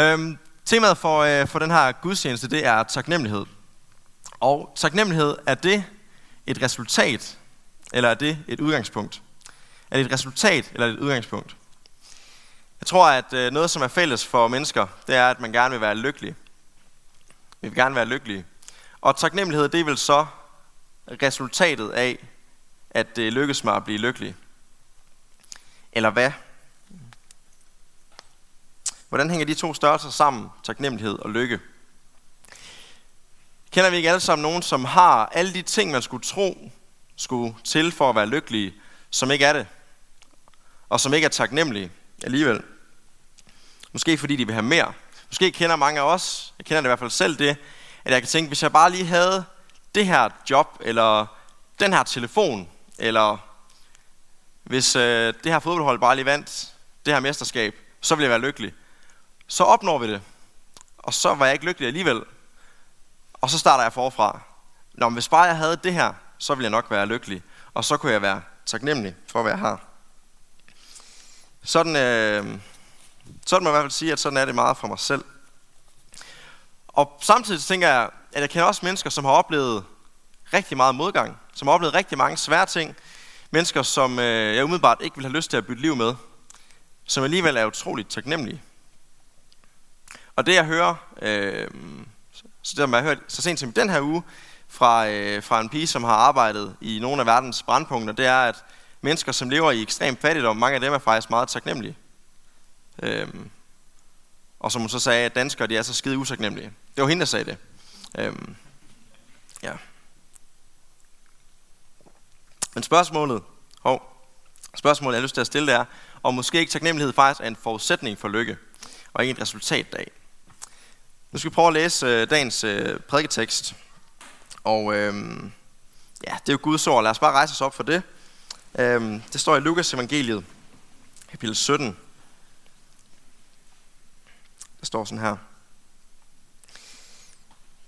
Øhm, temaet for, øh, for den her gudstjeneste, det er taknemmelighed. Og taknemmelighed, er det et resultat, eller er det et udgangspunkt? Er det et resultat, eller et udgangspunkt? Jeg tror, at øh, noget, som er fælles for mennesker, det er, at man gerne vil være lykkelig. Vi vil gerne være lykkelige. Og taknemmelighed, det er vel så resultatet af, at det lykkes mig at blive lykkelig. Eller hvad? Hvordan hænger de to størrelser sammen, taknemmelighed og lykke? Kender vi ikke alle sammen nogen, som har alle de ting, man skulle tro, skulle til for at være lykkelige, som ikke er det? Og som ikke er taknemmelige alligevel? Måske fordi de vil have mere. Måske kender mange af os, jeg kender det i hvert fald selv det, at jeg kan tænke, hvis jeg bare lige havde det her job, eller den her telefon, eller hvis øh, det her fodboldhold bare lige vandt det her mesterskab, så ville jeg være lykkelig. Så opnår vi det, og så var jeg ikke lykkelig alligevel. Og så starter jeg forfra. Nå, men hvis bare jeg havde det her, så ville jeg nok være lykkelig. Og så kunne jeg være taknemmelig for, hvad jeg har. Sådan, øh, sådan må jeg i hvert fald sige, at sådan er det meget for mig selv. Og samtidig tænker jeg, at jeg kender også mennesker, som har oplevet rigtig meget modgang, som har oplevet rigtig mange svære ting, mennesker, som øh, jeg umiddelbart ikke vil have lyst til at bytte liv med, som alligevel er utroligt taknemmelige. Og det jeg hører, øh, så, det, jeg hørt så sent som den her uge, fra, øh, fra en pige, som har arbejdet i nogle af verdens brandpunkter, det er, at mennesker, som lever i ekstrem fattigdom, mange af dem er faktisk meget taknemmelige. Øh, og som hun så sagde, at danskere de er så skide utaknemmelige. Det var hende, der sagde det. Øhm, ja. Men spørgsmålet, hov, spørgsmålet, jeg har lyst til at stille, det er, om måske ikke taknemmelighed faktisk er en forudsætning for lykke, og ikke et resultat af. Nu skal vi prøve at læse øh, dagens øh, prædiketekst. Og øhm, ja, det er jo Guds ord. Lad os bare rejse os op for det. Øhm, det står i Lukas evangeliet, kapitel 17, der står sådan her.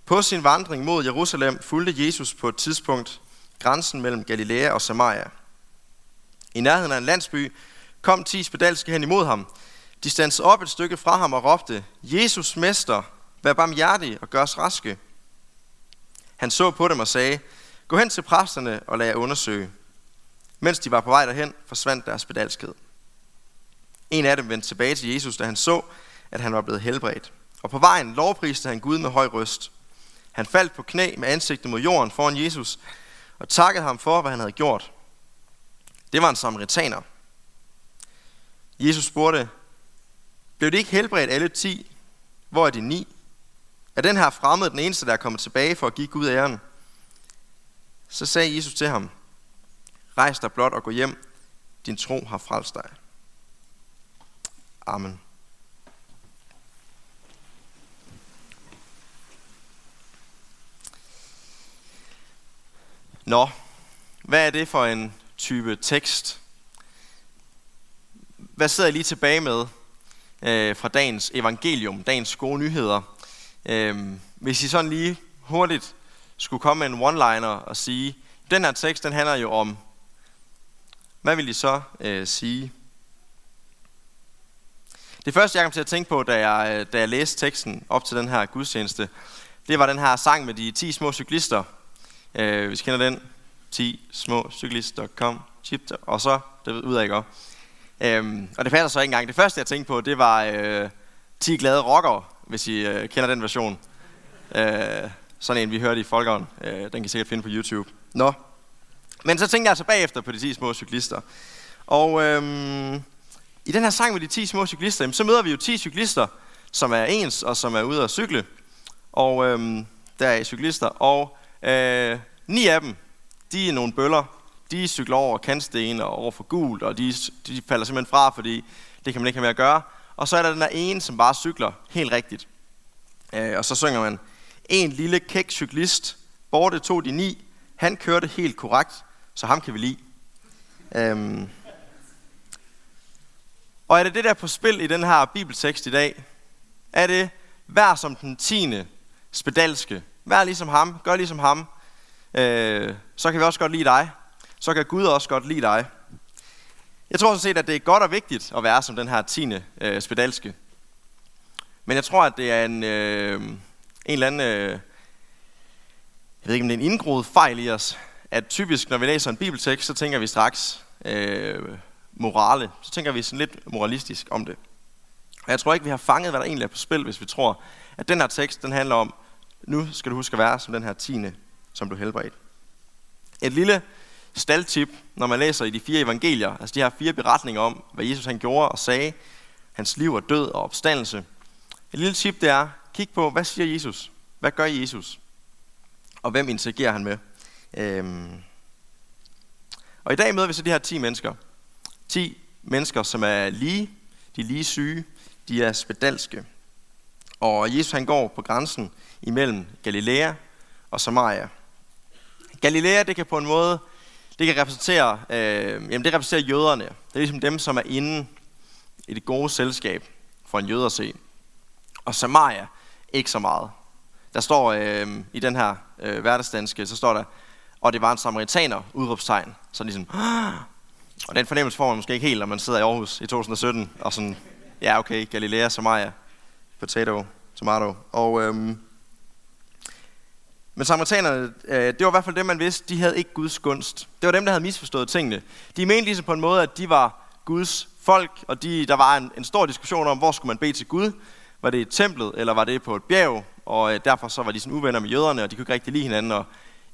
På sin vandring mod Jerusalem fulgte Jesus på et tidspunkt grænsen mellem Galilea og Samaria. I nærheden af en landsby kom ti spedalske hen imod ham. De stansede op et stykke fra ham og råbte, Jesus, mester, vær barmhjertig og gør os raske. Han så på dem og sagde, gå hen til præsterne og lad jer undersøge. Mens de var på vej derhen, forsvandt deres spedalskhed. En af dem vendte tilbage til Jesus, da han så, at han var blevet helbredt. Og på vejen lovpriste han Gud med høj røst. Han faldt på knæ med ansigtet mod jorden foran Jesus og takkede ham for, hvad han havde gjort. Det var en samaritaner. Jesus spurgte, blev det ikke helbredt alle ti? Hvor er de ni? Er den her fremmede den eneste, der er kommet tilbage for at give Gud æren? Så sagde Jesus til ham, rejs dig blot og gå hjem. Din tro har frelst dig. Amen. Nå, hvad er det for en type tekst? Hvad sidder jeg lige tilbage med øh, fra dagens evangelium, dagens gode nyheder? Øh, hvis I sådan lige hurtigt skulle komme med en one-liner og sige, den her tekst den handler jo om, hvad vil I så øh, sige? Det første, jeg kom til at tænke på, da jeg, øh, da jeg læste teksten op til den her gudstjeneste, det var den her sang med de 10 små cyklister, Øh, hvis I kender den, 10 små cyklister, kom, chip, og så, det ved jeg ikke om. Øhm, og det passer så ikke engang. Det første, jeg tænkte på, det var øh, 10 glade rockere, hvis I øh, kender den version. Øh, sådan en, vi hørte i Folkeren. Øh, den kan I sikkert finde på YouTube. Nå. Men så tænkte jeg altså bagefter på de 10 små cyklister. Og øhm, i den her sang med de 10 små cyklister, jamen, så møder vi jo 10 cyklister, som er ens og som er ude at cykle. Og øhm, der er cyklister. Og Øh, ni af dem, de er nogle bøller. De cykler over kantsten og over for gult, og de, de falder simpelthen fra, fordi det kan man ikke have med at gøre. Og så er der den der ene, som bare cykler helt rigtigt. Øh, og så synger man, en lille kæk cyklist, borte tog de ni, han kørte helt korrekt, så ham kan vi lide. Øhm. Og er det det der på spil i den her bibeltekst i dag? Er det, vær som den tiende spedalske, Vær ligesom ham. Gør ligesom ham. Øh, så kan vi også godt lide dig. Så kan Gud også godt lide dig. Jeg tror sådan set, at det er godt og vigtigt at være som den her tiende øh, spedalske. Men jeg tror, at det er en, øh, en eller anden, øh, jeg ved ikke om det er en indgroet fejl i os, at typisk, når vi læser en bibeltekst, så tænker vi straks øh, morale. Så tænker vi sådan lidt moralistisk om det. Og jeg tror ikke, vi har fanget, hvad der egentlig er på spil, hvis vi tror, at den her tekst, den handler om, nu skal du huske at være som den her tiende, som du helbredt. Et lille staldtip, når man læser i de fire evangelier, altså de her fire beretninger om, hvad Jesus han gjorde og sagde, hans liv og død og opstandelse. Et lille tip det er, kig på, hvad siger Jesus? Hvad gør Jesus? Og hvem interagerer han med? Øhm. Og i dag møder vi så de her 10 mennesker. 10 mennesker, som er lige, de er lige syge, de er spedalske. Og Jesus han går på grænsen imellem Galilea og Samaria. Galilea, det kan på en måde, det kan repræsentere, øh, jamen det repræsenterer jøderne. Det er ligesom dem, som er inde i det gode selskab for en jøde at se. Og Samaria, ikke så meget. Der står øh, i den her øh, hverdagsdanske, så står der, og det var en samaritaner, udråbstegn. Så ligesom, og den fornemmelse får man måske ikke helt, når man sidder i Aarhus i 2017, og sådan, ja okay, Galilea, Samaria, potato, tomato. Og, øhm, men samaritanerne, øh, det var i hvert fald dem, man vidste, de havde ikke Guds gunst. Det var dem, der havde misforstået tingene. De mente ligesom på en måde, at de var Guds folk, og de, der var en, en stor diskussion om, hvor skulle man bede til Gud. Var det i templet, eller var det på et bjerg? Og øh, derfor så var de sådan uvenner med jøderne, og de kunne ikke rigtig lide hinanden. Og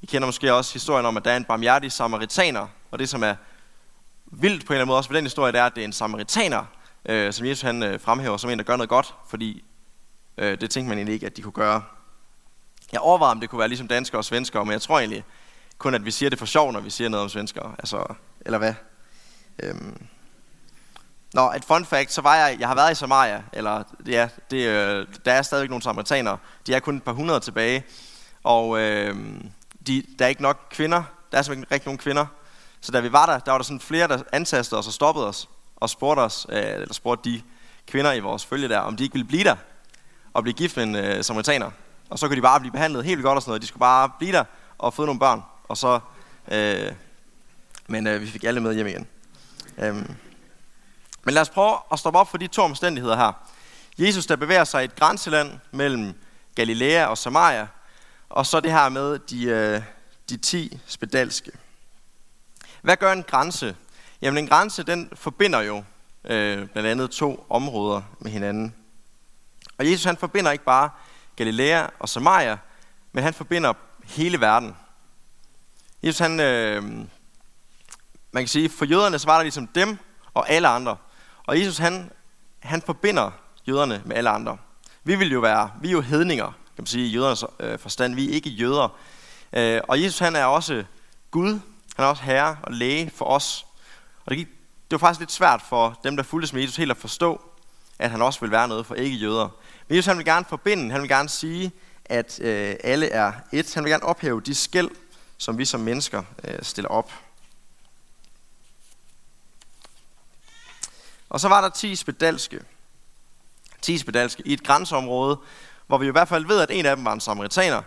I kender måske også historien om, at der er en barmhjertig samaritaner, og det som er vildt på en eller anden måde også ved den historie, det er, at det er en samaritaner, øh, som Jesus han øh, fremhæver som en, der gør noget godt, fordi øh, det tænkte man egentlig ikke, at de kunne gøre. Jeg overvejer, om det kunne være ligesom danskere og svenskere, men jeg tror egentlig kun, at vi siger det for sjov, når vi siger noget om svenskere. Altså, eller hvad? Øhm. Nå, et fun fact, så var jeg, jeg har været i Samaria, eller ja, det, øh, der er stadigvæk nogle samaritanere. De er kun et par hundrede tilbage, og øh, de, der er ikke nok kvinder. Der er simpelthen ikke rigtig nogen kvinder. Så da vi var der, der var der sådan flere, der antastede os og stoppede os, og spurgte os, øh, eller spurgte de kvinder i vores følge der, om de ikke ville blive der, og blive gift med en øh, samaritaner. Og så kunne de bare blive behandlet helt godt og sådan noget. De skulle bare blive der og få nogle børn. Og så, øh, men øh, vi fik alle med hjem igen. Øhm. Men lad os prøve at stoppe op for de to omstændigheder her. Jesus, der bevæger sig i et grænseland mellem Galilea og Samaria, og så det her med de, øh, de ti spedalske. Hvad gør en grænse? Jamen en grænse, den forbinder jo øh, blandt andet to områder med hinanden. Og Jesus han forbinder ikke bare Galilea og Samaria, men han forbinder hele verden. Jesus han, øh, man kan sige, for jøderne så var der ligesom dem og alle andre. Og Jesus han, han forbinder jøderne med alle andre. Vi vil jo være, vi er jo hedninger, kan man sige, i jødernes øh, forstand. Vi er ikke jøder. Øh, og Jesus han er også Gud, han er også herre og læge for os. Og det, gik, det var faktisk lidt svært for dem, der fulgte med Jesus, helt at forstå, at han også vil være noget for ikke-jøder. Men Jesus han vil gerne forbinde, han vil gerne sige, at øh, alle er et. Han vil gerne ophæve de skæld, som vi som mennesker øh, stiller op. Og så var der 10 spedalske. 10 spedalske i et grænseområde, hvor vi i hvert fald ved, at en af dem var en samaritaner.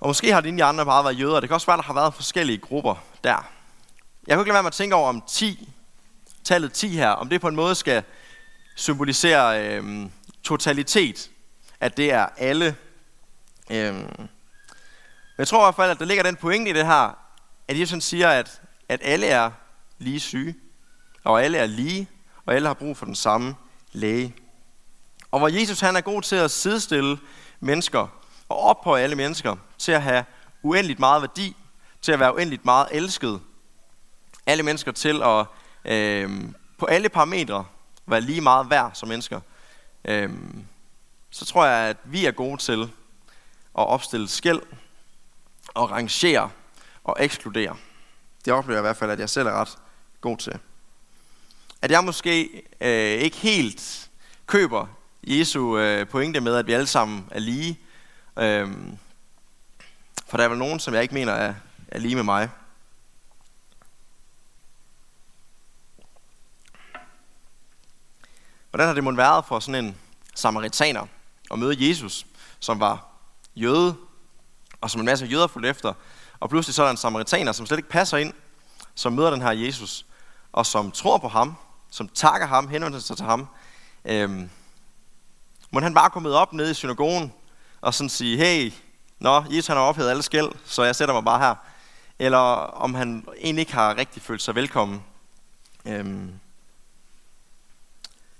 Og måske har de andre bare været jøder. Det kan også være, at der har været forskellige grupper der. Jeg kunne ikke lade være med at tænke over om 10, tallet 10 her, om det på en måde skal symbolisere øh, totalitet, at det er alle. Øhm. jeg tror i hvert fald, at der ligger den pointe i det her, at Jesus siger, at, at alle er lige syge, og alle er lige, og alle har brug for den samme læge. Og hvor Jesus han er god til at sidestille mennesker og ophøje alle mennesker til at have uendeligt meget værdi, til at være uendeligt meget elsket. Alle mennesker til at øh, på alle parametre være lige meget værd som mennesker øhm, så tror jeg, at vi er gode til at opstille skæld og rangere og ekskludere. Det oplever jeg i hvert fald, at jeg selv er ret god til. At jeg måske øh, ikke helt køber Jesu øh, pointe med, at vi alle sammen er lige. Øhm, for der er vel nogen, som jeg ikke mener er, er lige med mig. Hvordan har det måtte været for sådan en samaritaner at møde Jesus, som var jøde, og som en masse jøder fulgte efter, og pludselig så er der en samaritaner, som slet ikke passer ind, som møder den her Jesus, og som tror på ham, som takker ham, henvender sig til ham, øhm, Må han bare komme op nede i synagogen og sådan sige, hey, nå, Jesus han har ophævet alle skæld, så jeg sætter mig bare her. Eller om han egentlig ikke har rigtig følt sig velkommen. Øhm.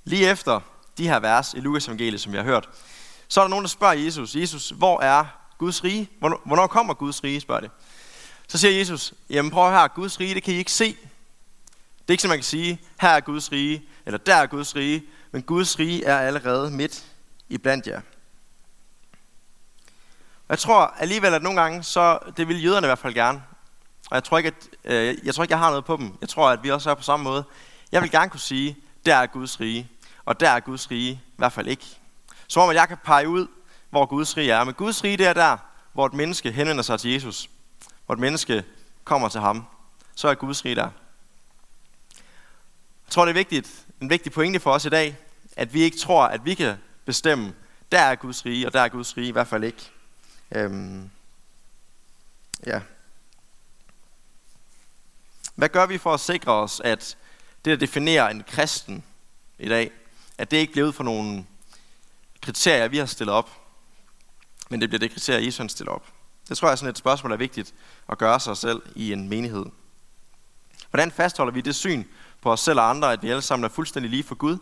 Lige efter de her vers i Lukas evangeliet, som vi har hørt, så er der nogen, der spørger Jesus, Jesus, hvor er Guds rige? Hvornår, hvornår kommer Guds rige, spørger det. Så siger Jesus, jamen prøv her, Guds rige, det kan I ikke se. Det er ikke som man kan sige, her er Guds rige, eller der er Guds rige, men Guds rige er allerede midt i blandt jer. Og jeg tror alligevel, at nogle gange, så det vil jøderne i hvert fald gerne. Og jeg tror ikke, at, øh, jeg tror ikke, jeg har noget på dem. Jeg tror, at vi også er på samme måde. Jeg vil gerne kunne sige, der er Guds rige, og der er Guds rige i hvert fald ikke. Som om, at jeg kan pege ud, hvor Guds rige er. Men Guds rige, det er der, hvor et menneske henvender sig til Jesus. Hvor et menneske kommer til ham. Så er Guds rige der. Jeg tror, det er vigtigt, en vigtig pointe for os i dag, at vi ikke tror, at vi kan bestemme, der er Guds rige, og der er Guds rige i hvert fald ikke. Øhm, ja. Hvad gør vi for at sikre os, at det, der definerer en kristen i dag, at det ikke bliver ud fra nogle kriterier, vi har stillet op, men det bliver det kriterier, Jesus han stillet op. Det tror jeg er sådan et spørgsmål, der er vigtigt at gøre sig selv i en menighed. Hvordan fastholder vi det syn på os selv og andre, at vi alle sammen er fuldstændig lige for Gud,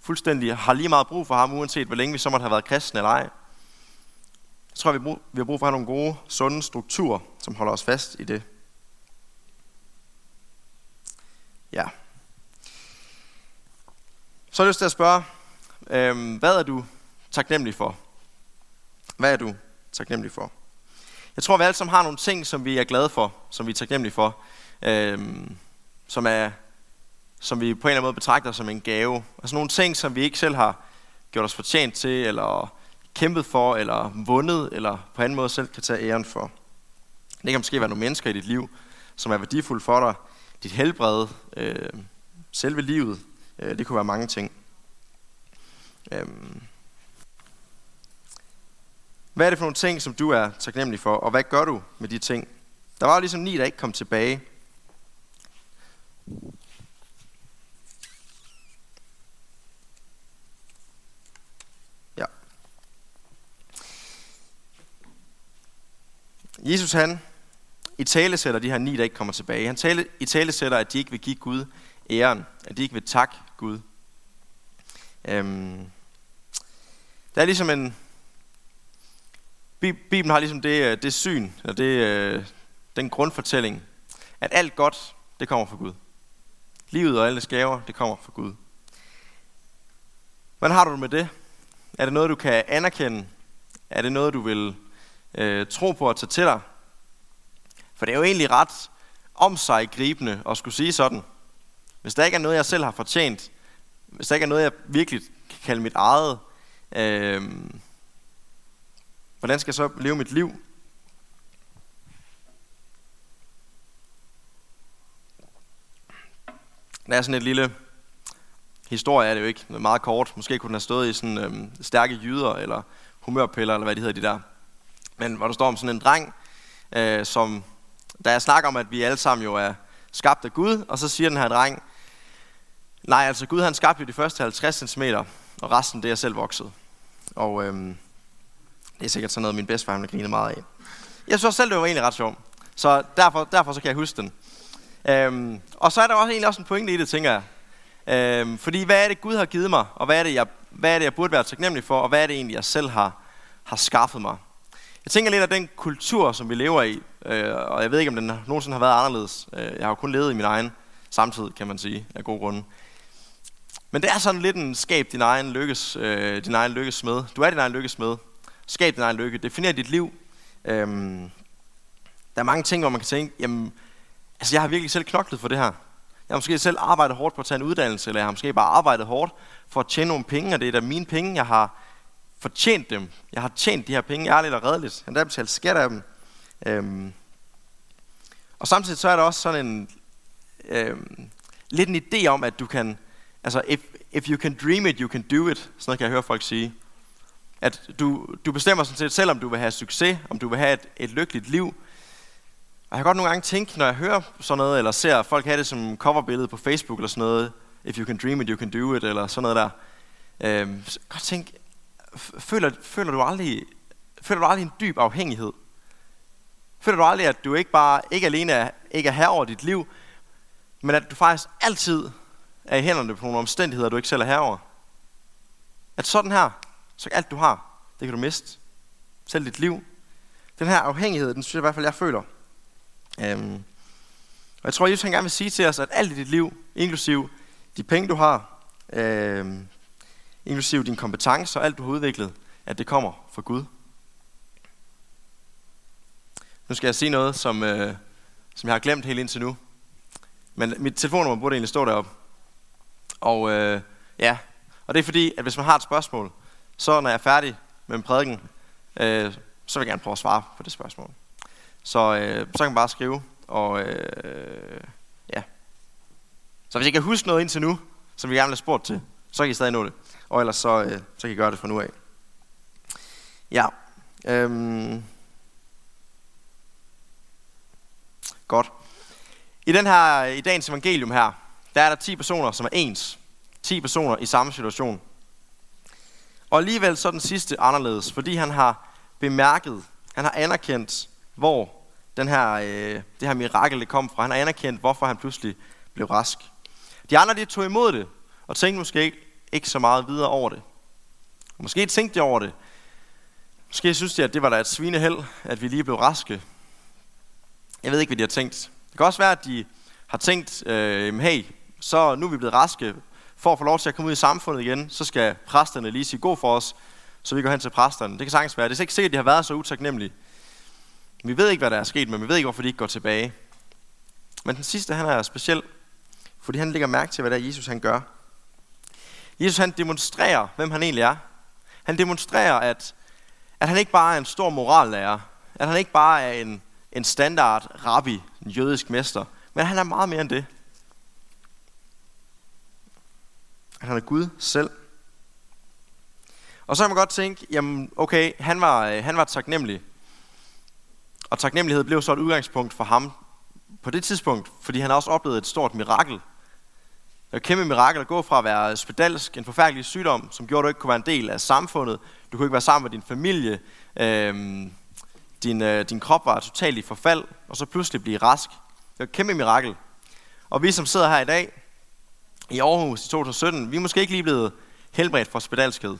fuldstændig har lige meget brug for ham, uanset hvor længe vi så måtte have været kristne eller ej. Jeg tror, vi har brug for at have nogle gode, sunde strukturer, som holder os fast i det. Ja. Så har jeg lyst til at spørge, øh, hvad er du taknemmelig for? Hvad er du taknemmelig for? Jeg tror, vi alle sammen har nogle ting, som vi er glade for, som vi er taknemmelige for, øh, som, er, som vi på en eller anden måde betragter som en gave. Altså nogle ting, som vi ikke selv har gjort os fortjent til, eller kæmpet for, eller vundet, eller på anden måde selv kan tage æren for. Det kan måske være nogle mennesker i dit liv, som er værdifulde for dig. Dit helbred, øh, selve livet, øh, det kunne være mange ting. Øhm. Hvad er det for nogle ting, som du er taknemmelig for, og hvad gør du med de ting? Der var ligesom ni, der ikke kom tilbage. Ja. Jesus han i tale sætter de her ni, der ikke kommer tilbage. Han tale, i tale sætter, at de ikke vil give Gud æren, at de ikke vil takke Gud. Øhm, der er ligesom en... Bibelen har ligesom det, øh, det syn, og det, øh, den grundfortælling, at alt godt, det kommer fra Gud. Livet og alle gaver, det kommer fra Gud. Hvordan har du det med det? Er det noget, du kan anerkende? Er det noget, du vil øh, tro på at tage til dig? For det er jo egentlig ret om sig gribende at skulle sige sådan. Hvis der ikke er noget, jeg selv har fortjent, hvis der ikke er noget, jeg virkelig kan kalde mit eget, øh, hvordan skal jeg så leve mit liv? Der er sådan et lille historie, er det jo ikke, meget kort. Måske kunne den have stået i sådan øh, stærke jyder, eller humørpiller, eller hvad de hedder de der. Men hvor der står om sådan en dreng, øh, som der er snak om, at vi alle sammen jo er skabt af Gud, og så siger den her dreng, nej, altså Gud han skabte jo de første 50 cm, og resten det er selv vokset. Og øhm, det er sikkert sådan noget, min bedstefar han grine meget af. Jeg synes også selv, det var egentlig ret sjovt. Så derfor, derfor så kan jeg huske den. Øhm, og så er der også egentlig også en pointe i det, tænker jeg. Øhm, fordi hvad er det, Gud har givet mig, og hvad er det, jeg, hvad er det, jeg burde være taknemmelig for, og hvad er det egentlig, jeg selv har, har skaffet mig. Jeg tænker lidt af den kultur, som vi lever i, øh, og jeg ved ikke, om den nogensinde har været anderledes. Øh, jeg har jo kun levet i min egen samtid, kan man sige, af gode grunde. Men det er sådan lidt en skab din egen lykkes, øh, din egen lykkes med. Du er din egen lykkes med. Skab din egen lykke. Definer dit liv. Øhm, der er mange ting, hvor man kan tænke, jamen, altså jeg har virkelig selv knoklet for det her. Jeg har måske selv arbejdet hårdt på at tage en uddannelse, eller jeg har måske bare arbejdet hårdt for at tjene nogle penge, og det er da mine penge, jeg har fortjent dem. Jeg har tjent de her penge ærligt og redeligt. Jeg har betalt skat af dem. Øhm. Og samtidig så er der også sådan en øhm, lidt en idé om, at du kan, altså if, if you can dream it, you can do it. Sådan noget kan jeg høre folk sige. At du, du bestemmer sådan set selv, om du vil have succes, om du vil have et, et lykkeligt liv. Og jeg kan godt nogle gange tænke, når jeg hører sådan noget, eller ser folk have det som coverbillede på Facebook eller sådan noget, if you can dream it, you can do it, eller sådan noget der. Øhm, så godt tænke, føler, føler, du aldrig, føler du aldrig en dyb afhængighed? Føler du aldrig, at du ikke bare ikke alene er, ikke er herre over dit liv, men at du faktisk altid er i hænderne på nogle omstændigheder, du ikke selv er herover. over? At sådan her, så alt du har, det kan du miste. Selv dit liv. Den her afhængighed, den synes jeg i hvert fald, jeg føler. Øhm, og jeg tror, Jesus han gerne vil sige til os, at alt i dit liv, inklusiv de penge, du har, øhm, inklusiv dine kompetencer og alt, du har udviklet, at det kommer fra Gud. Nu skal jeg sige noget, som, øh, som jeg har glemt helt indtil nu. Men mit telefonnummer burde egentlig stå deroppe. Og øh, ja, og det er fordi, at hvis man har et spørgsmål, så når jeg er færdig med prædiken, øh, så vil jeg gerne prøve at svare på det spørgsmål. Så, øh, så kan man bare skrive, og øh, ja. Så hvis jeg kan huske noget indtil nu, som vi gerne vil have spurgt til, så kan I stadig nå det. Og ellers så, øh, så kan I gøre det fra nu af. Ja. Øhm. Godt. I, den her, I dagens evangelium her, der er der 10 personer, som er ens. 10 personer i samme situation. Og alligevel så er den sidste anderledes, fordi han har bemærket, han har anerkendt, hvor den her, øh, det her mirakel det kom fra. Han har anerkendt, hvorfor han pludselig blev rask. De andre de tog imod det, og tænkte måske ikke, ikke så meget videre over det. Og måske tænkte de over det. Måske synes de, at det var da et svineheld, at vi lige blev raske. Jeg ved ikke, hvad de har tænkt. Det kan også være, at de har tænkt, øh, hey, så nu er vi blevet raske. For at få lov til at komme ud i samfundet igen, så skal præsterne lige sige god for os, så vi går hen til præsterne. Det kan sagtens være. Det er ikke sikkert, at de har været så utaknemmelige. Vi ved ikke, hvad der er sket, men vi ved ikke, hvorfor de ikke går tilbage. Men den sidste, han er speciel, fordi han lægger mærke til, hvad der Jesus han gør. Jesus han demonstrerer, hvem han egentlig er. Han demonstrerer, at, at han ikke bare er en stor morallærer, at han ikke bare er en, en standard rabbi, en jødisk mester, men han er meget mere end det. At han er Gud selv. Og så kan man godt tænke, jamen okay, han var, øh, han var taknemmelig. Og taknemmelighed blev så et udgangspunkt for ham på det tidspunkt, fordi han også oplevede et stort mirakel. Det var et kæmpe mirakel at gå fra at være spedalsk, en forfærdelig sygdom, som gjorde, at du ikke kunne være en del af samfundet. Du kunne ikke være sammen med din familie. Øhm, din, øh, din krop var totalt i forfald, og så pludselig blive rask. Det var et kæmpe mirakel. Og vi som sidder her i dag, i Aarhus i 2017, vi er måske ikke lige blevet helbredt fra spedalskhed.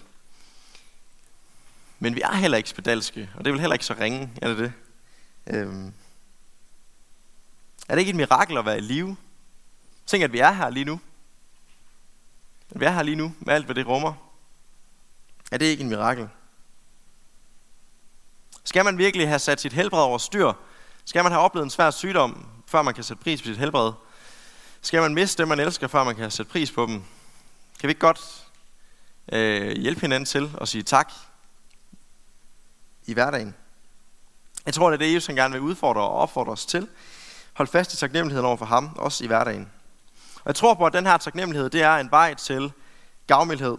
Men vi er heller ikke spedalske, og det er vel heller ikke så ringe, er det det? Øhm. Er det ikke et mirakel at være i live? Tænk, at vi er her lige nu. At vi er her lige nu, med alt, hvad det rummer. Er det ikke en mirakel? Skal man virkelig have sat sit helbred over styr? Skal man have oplevet en svær sygdom, før man kan sætte pris på sit helbred? Skal man miste dem, man elsker, før man kan sætte pris på dem? Kan vi ikke godt øh, hjælpe hinanden til at sige tak i hverdagen? Jeg tror, det er det, Jesus han gerne vil udfordre og opfordre os til. Hold fast i taknemmeligheden over for ham, også i hverdagen. Og jeg tror på, at den her taknemmelighed, det er en vej til gavmildhed,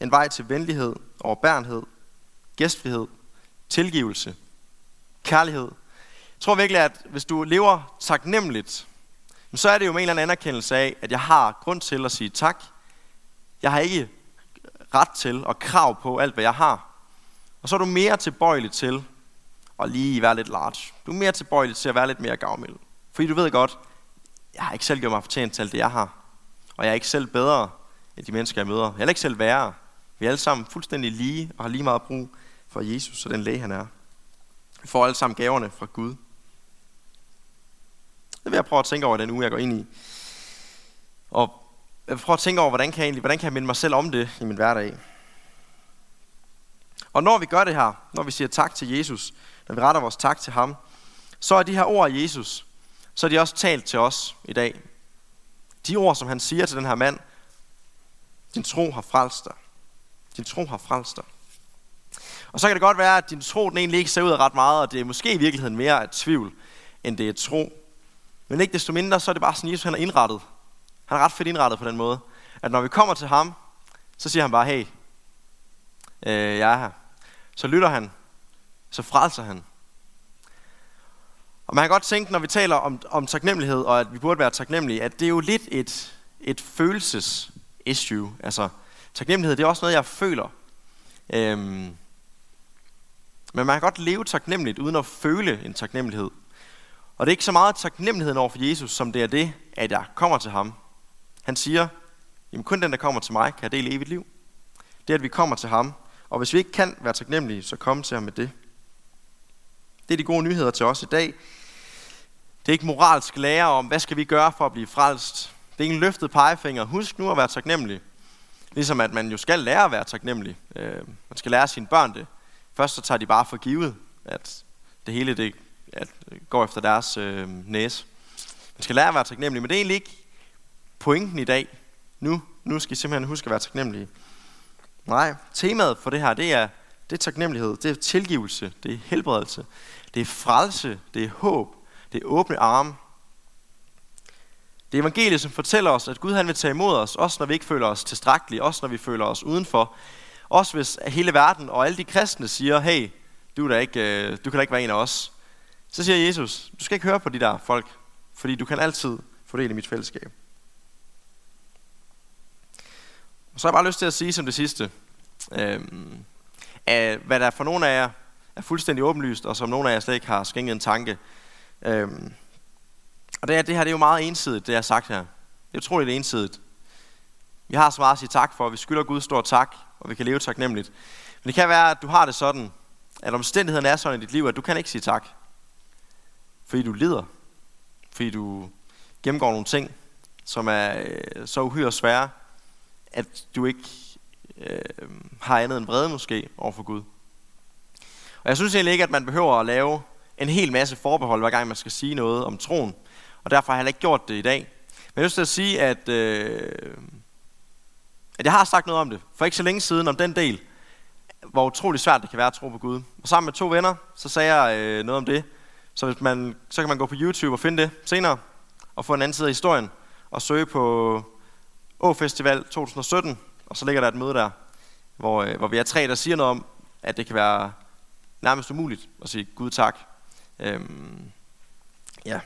en vej til venlighed, overbærenhed, gæstfrihed, tilgivelse, kærlighed. Jeg tror virkelig, at hvis du lever taknemmeligt, så er det jo med en eller anden anerkendelse af, at jeg har grund til at sige tak. Jeg har ikke ret til og krav på alt, hvad jeg har. Og så er du mere tilbøjelig til at lige være lidt large. Du er mere tilbøjelig til at være lidt mere gavmild. Fordi du ved godt, jeg har ikke selv gjort mig fortjent til alt det, jeg har. Og jeg er ikke selv bedre end de mennesker, jeg møder. Jeg er ikke selv værre. Vi er alle sammen fuldstændig lige og har lige meget brug for Jesus og den læge, han er. Vi får alle sammen gaverne fra Gud. Det vil jeg prøve at tænke over den uge, jeg går ind i. Og jeg prøver at tænke over, hvordan kan jeg, egentlig, hvordan kan jeg minde mig selv om det i min hverdag. Og når vi gør det her, når vi siger tak til Jesus, når vi retter vores tak til ham, så er de her ord af Jesus, så er de også talt til os i dag. De ord, som han siger til den her mand, din tro har frelst dig. Din tro har frelst dig. Og så kan det godt være, at din tro den egentlig ikke ser ud af ret meget, og det er måske i virkeligheden mere af tvivl, end det er tro. Men ikke desto mindre, så er det bare sådan, Jesus han er indrettet. Han er ret fedt indrettet på den måde, at når vi kommer til ham, så siger han bare, hey, øh, jeg er her. Så lytter han, så frelser han. Og man kan godt tænke, når vi taler om, om taknemmelighed, og at vi burde være taknemmelige, at det er jo lidt et, et følelses-issue. Altså, taknemmelighed, det er også noget, jeg føler. Øhm, men man kan godt leve taknemmeligt, uden at føle en taknemmelighed. Og det er ikke så meget taknemmeligheden over for Jesus, som det er det, at jeg kommer til ham. Han siger, jamen kun den, der kommer til mig, kan dele evigt liv. Det er, at vi kommer til ham. Og hvis vi ikke kan være taknemmelige, så kom til ham med det. Det er de gode nyheder til os i dag. Det er ikke moralsk lære om, hvad skal vi gøre for at blive frelst. Det er ikke en løftet pegefinger. Husk nu at være taknemmelig. Ligesom at man jo skal lære at være taknemmelig. Øh, man skal lære sine børn det. Først så tager de bare for givet, at det hele det at går efter deres øh, næse. Man skal lære at være taknemmelig, men det er egentlig ikke pointen i dag. Nu, nu skal I simpelthen huske at være taknemmelige. Nej, temaet for det her, det er, det er taknemmelighed, det er tilgivelse, det er helbredelse, det er frelse, det er håb, det er åbne arme. Det er evangeliet, som fortæller os, at Gud han vil tage imod os, også når vi ikke føler os tilstrækkelige, også når vi føler os udenfor. Også hvis hele verden og alle de kristne siger, hey, du, er da ikke, øh, du kan da ikke være en af os. Så siger Jesus, du skal ikke høre på de der folk, fordi du kan altid få del i mit fællesskab. Og så har jeg bare lyst til at sige som det sidste, øh, at hvad der for nogle af jer er fuldstændig åbenlyst, og som nogle af jer slet ikke har skænket en tanke. Øh, og det, er, det her det er jo meget ensidigt, det jeg har sagt her. Det er utroligt ensidigt. Vi har så meget at sige tak for, vi skylder Gud stor tak, og vi kan leve taknemmeligt. Men det kan være, at du har det sådan, at omstændigheden er sådan i dit liv, at du kan ikke sige tak. Fordi du lider. Fordi du gennemgår nogle ting, som er øh, så uhyre svære, at du ikke øh, har andet end vrede måske over for Gud. Og jeg synes egentlig ikke, at man behøver at lave en hel masse forbehold, hver gang man skal sige noget om troen. Og derfor har jeg ikke gjort det i dag. Men jeg har lyst til at sige, at, øh, at jeg har sagt noget om det. For ikke så længe siden om den del, hvor utrolig svært det kan være at tro på Gud. Og sammen med to venner, så sagde jeg øh, noget om det. Så, hvis man, så kan man gå på YouTube og finde det senere, og få en anden side af historien, og søge på Å Festival 2017, og så ligger der et møde der, hvor, øh, hvor vi er tre, der siger noget om, at det kan være nærmest umuligt at sige Gud tak. Øhm, ja,